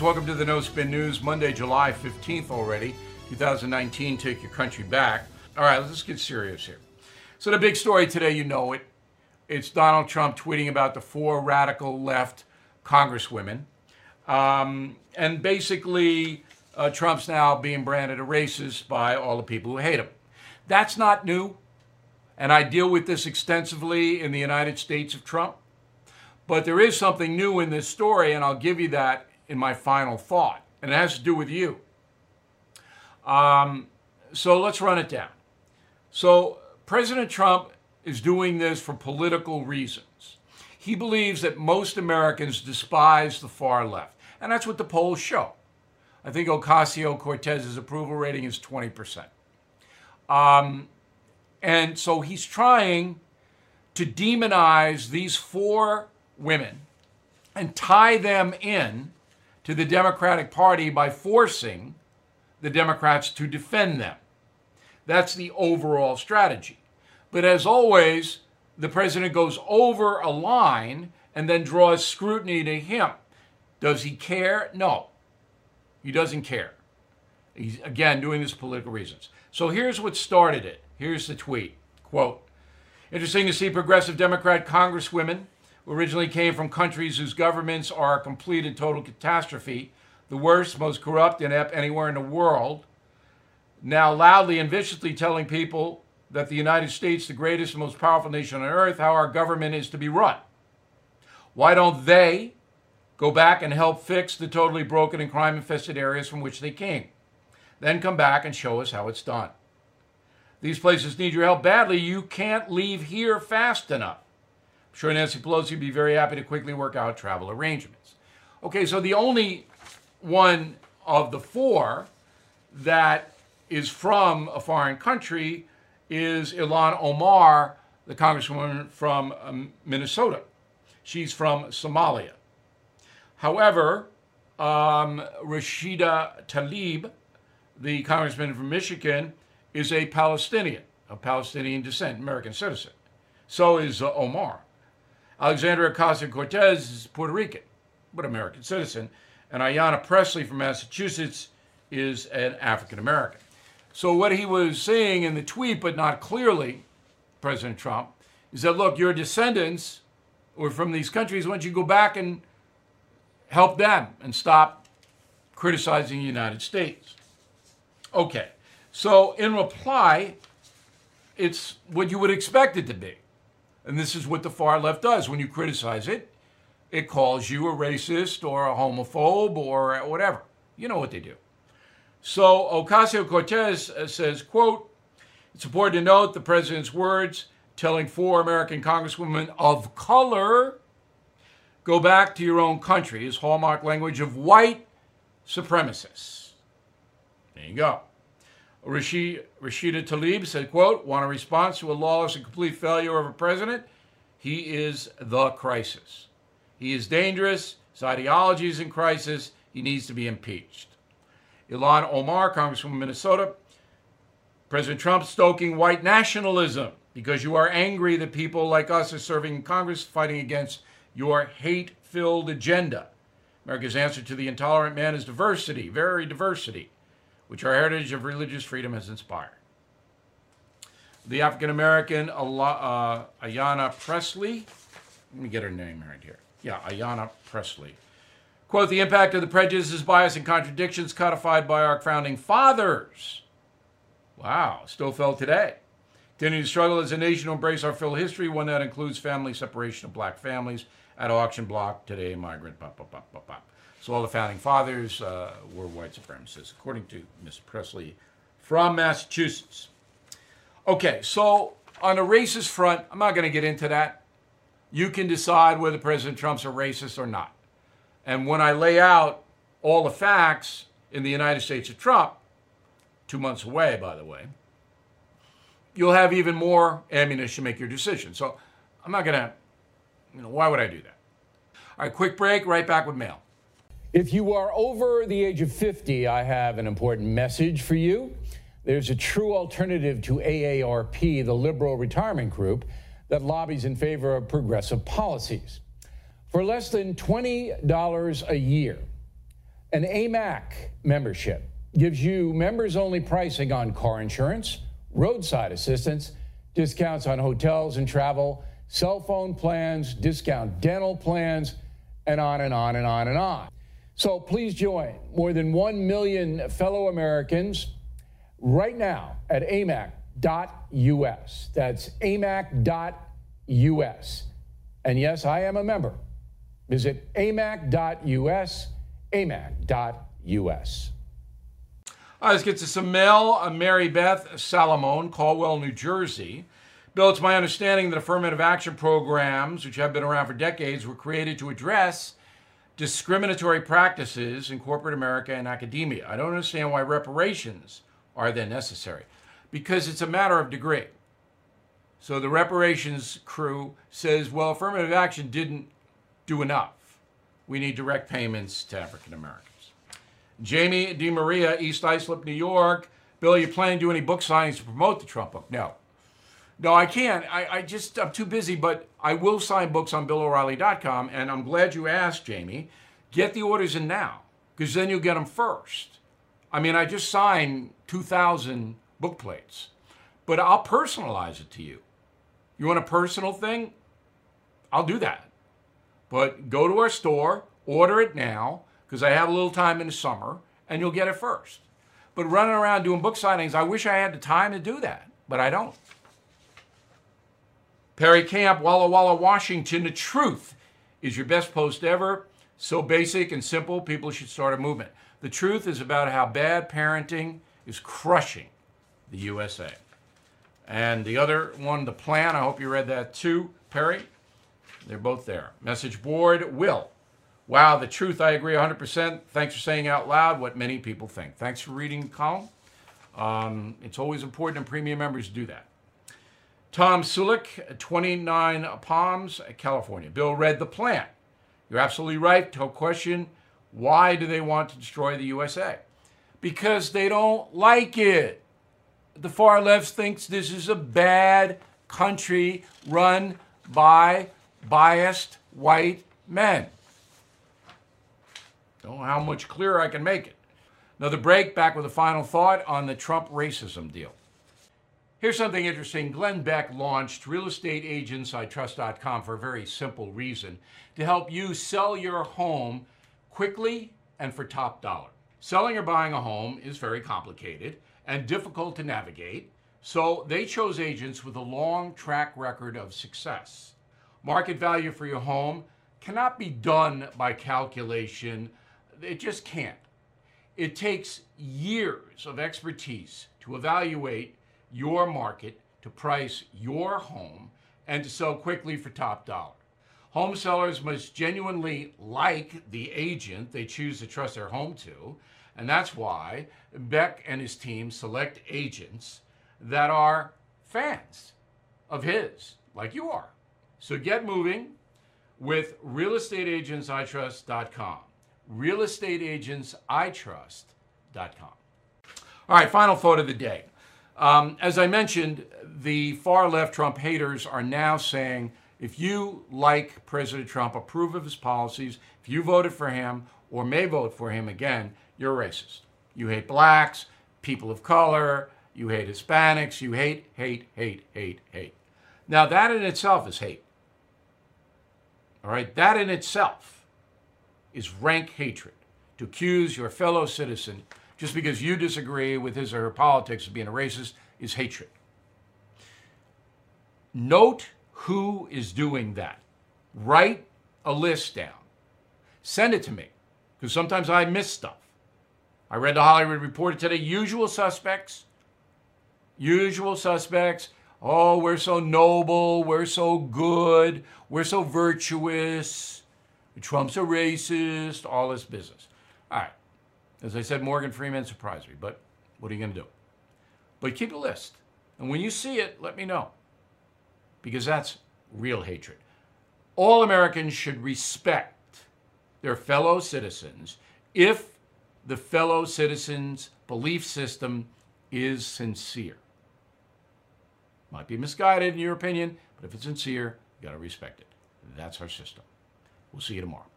Welcome to the No Spin News, Monday, July 15th already, 2019. Take your country back. All right, let's get serious here. So, the big story today, you know it. It's Donald Trump tweeting about the four radical left congresswomen. Um, and basically, uh, Trump's now being branded a racist by all the people who hate him. That's not new. And I deal with this extensively in the United States of Trump. But there is something new in this story, and I'll give you that in my final thought, and it has to do with you. Um, so let's run it down. So, President Trump is doing this for political reasons. He believes that most Americans despise the far left, and that's what the polls show. I think Ocasio Cortez's approval rating is 20%. Um, and so he's trying to demonize these four women and tie them in to the Democratic Party by forcing the Democrats to defend them. That's the overall strategy. But as always, the president goes over a line and then draws scrutiny to him. Does he care? No. He doesn't care. He's, again, doing this for political reasons. So here's what started it. Here's the tweet. Quote, Interesting to see progressive Democrat congresswomen originally came from countries whose governments are a complete and total catastrophe, the worst, most corrupt, inept anywhere in the world, now loudly and viciously telling people that the United States, the greatest and most powerful nation on earth, how our government is to be run. Why don't they go back and help fix the totally broken and crime infested areas from which they came? Then come back and show us how it's done. These places need your help badly. You can't leave here fast enough. I'm sure Nancy Pelosi would be very happy to quickly work out travel arrangements. Okay, so the only one of the four that is from a foreign country is Ilhan Omar, the congresswoman from um, Minnesota. She's from Somalia. However, um, Rashida Tlaib, the congressman from Michigan, is a Palestinian, of Palestinian descent, American citizen. So is uh, Omar. Alexandria Ocasio Cortez is Puerto Rican, but American citizen. And Ayanna Pressley from Massachusetts is an African American. So, what he was saying in the tweet, but not clearly, President Trump, is that look, your descendants were from these countries. Why don't you go back and help them and stop criticizing the United States? Okay. So, in reply, it's what you would expect it to be. And this is what the far left does. When you criticize it, it calls you a racist or a homophobe or whatever. You know what they do. So Ocasio Cortez uh, says, quote, it's important to note the president's words telling four American congresswomen of color, go back to your own country, is hallmark language of white supremacists. There you go. Rashida Tlaib said, quote, want a response to a lawless and complete failure of a president? He is the crisis. He is dangerous. His ideology is in crisis. He needs to be impeached. Ilhan Omar, Congresswoman Minnesota, President Trump stoking white nationalism because you are angry that people like us are serving in Congress fighting against your hate filled agenda. America's answer to the intolerant man is diversity, very diversity which our heritage of religious freedom has inspired. The African American uh, Ayanna Pressley, let me get her name right here. Yeah, Ayanna Pressley. Quote, the impact of the prejudices, bias, and contradictions codified by our founding fathers. Wow, still felt today. Continue to struggle as a nation to embrace our full history, one that includes family separation of black families at auction block, today migrant. So all the founding fathers uh, were white supremacists, according to Miss Pressley from Massachusetts. Okay, so on the racist front, I'm not going to get into that. You can decide whether President Trump's a racist or not. And when I lay out all the facts in the United States of Trump, two months away, by the way, you'll have even more ammunition to make your decision. So I'm not going to, you know, why would I do that? All right, quick break, right back with mail. If you are over the age of 50, I have an important message for you. There's a true alternative to AARP, the liberal retirement group that lobbies in favor of progressive policies. For less than $20 a year, An AMAC membership gives you members only pricing on car insurance, roadside assistance, discounts on hotels and travel, cell phone plans, discount dental plans, and on and on and on and on. So please join more than 1 million fellow Americans right now at amac.us. That's amac.us. And yes, I am a member. Visit amac.us, amac.us. Right, let's get to some mail. Uh, Mary Beth Salamone, Caldwell, New Jersey. Bill, it's my understanding that affirmative action programs, which have been around for decades, were created to address discriminatory practices in corporate America and academia. I don't understand why reparations are then necessary because it's a matter of degree. So the reparations crew says, well, affirmative action didn't do enough. We need direct payments to African Americans. Jamie DeMaria, East Islip, New York. Bill, you planning to do any book signings to promote the Trump book? No. No, I can't. I, I just, I'm too busy, but I will sign books on BillO'Reilly.com, and I'm glad you asked, Jamie. Get the orders in now, because then you'll get them first. I mean, I just signed 2,000 book plates, but I'll personalize it to you. You want a personal thing? I'll do that. But go to our store, order it now, because I have a little time in the summer, and you'll get it first. But running around doing book signings, I wish I had the time to do that, but I don't. Perry Camp, Walla Walla, Washington. The truth is your best post ever. So basic and simple, people should start a movement. The truth is about how bad parenting is crushing the USA. And the other one, the plan, I hope you read that too, Perry. They're both there. Message board, Will. Wow, the truth, I agree 100%. Thanks for saying out loud what many people think. Thanks for reading the column. Um, it's always important and premium members do that. Tom Sulik, 29 Palms, California. Bill read the plan. You're absolutely right. No question. Why do they want to destroy the USA? Because they don't like it. The far left thinks this is a bad country run by biased white men. Don't know how much clearer I can make it. Another break, back with a final thought on the Trump racism deal. Here's something interesting. Glenn Beck launched realestateagentsitrust.com for a very simple reason to help you sell your home quickly and for top dollar. Selling or buying a home is very complicated and difficult to navigate, so they chose agents with a long track record of success. Market value for your home cannot be done by calculation, it just can't. It takes years of expertise to evaluate your market to price your home and to sell quickly for top dollar. Home sellers must genuinely like the agent they choose to trust their home to, and that's why Beck and his team select agents that are fans of his, like you are. So get moving with realestateagentsitrust.com. Realestateagentsitrust.com. All right, final thought of the day. Um, as I mentioned, the far left Trump haters are now saying if you like President Trump, approve of his policies, if you voted for him or may vote for him again, you're racist. You hate blacks, people of color, you hate Hispanics, you hate, hate, hate, hate, hate. Now, that in itself is hate. All right, that in itself is rank hatred to accuse your fellow citizen just because you disagree with his or her politics of being a racist is hatred. Note who is doing that. Write a list down. Send it to me because sometimes I miss stuff. I read the Hollywood Reporter today. Usual suspects. Usual suspects. Oh, we're so noble. We're so good. We're so virtuous. Trump's a racist. All this business. All right. As I said, Morgan Freeman surprised me, but what are you going to do? But keep a list. And when you see it, let me know. Because that's real hatred. All Americans should respect their fellow citizens if the fellow citizens' belief system is sincere. Might be misguided in your opinion, but if it's sincere, you got to respect it. That's our system. We'll see you tomorrow.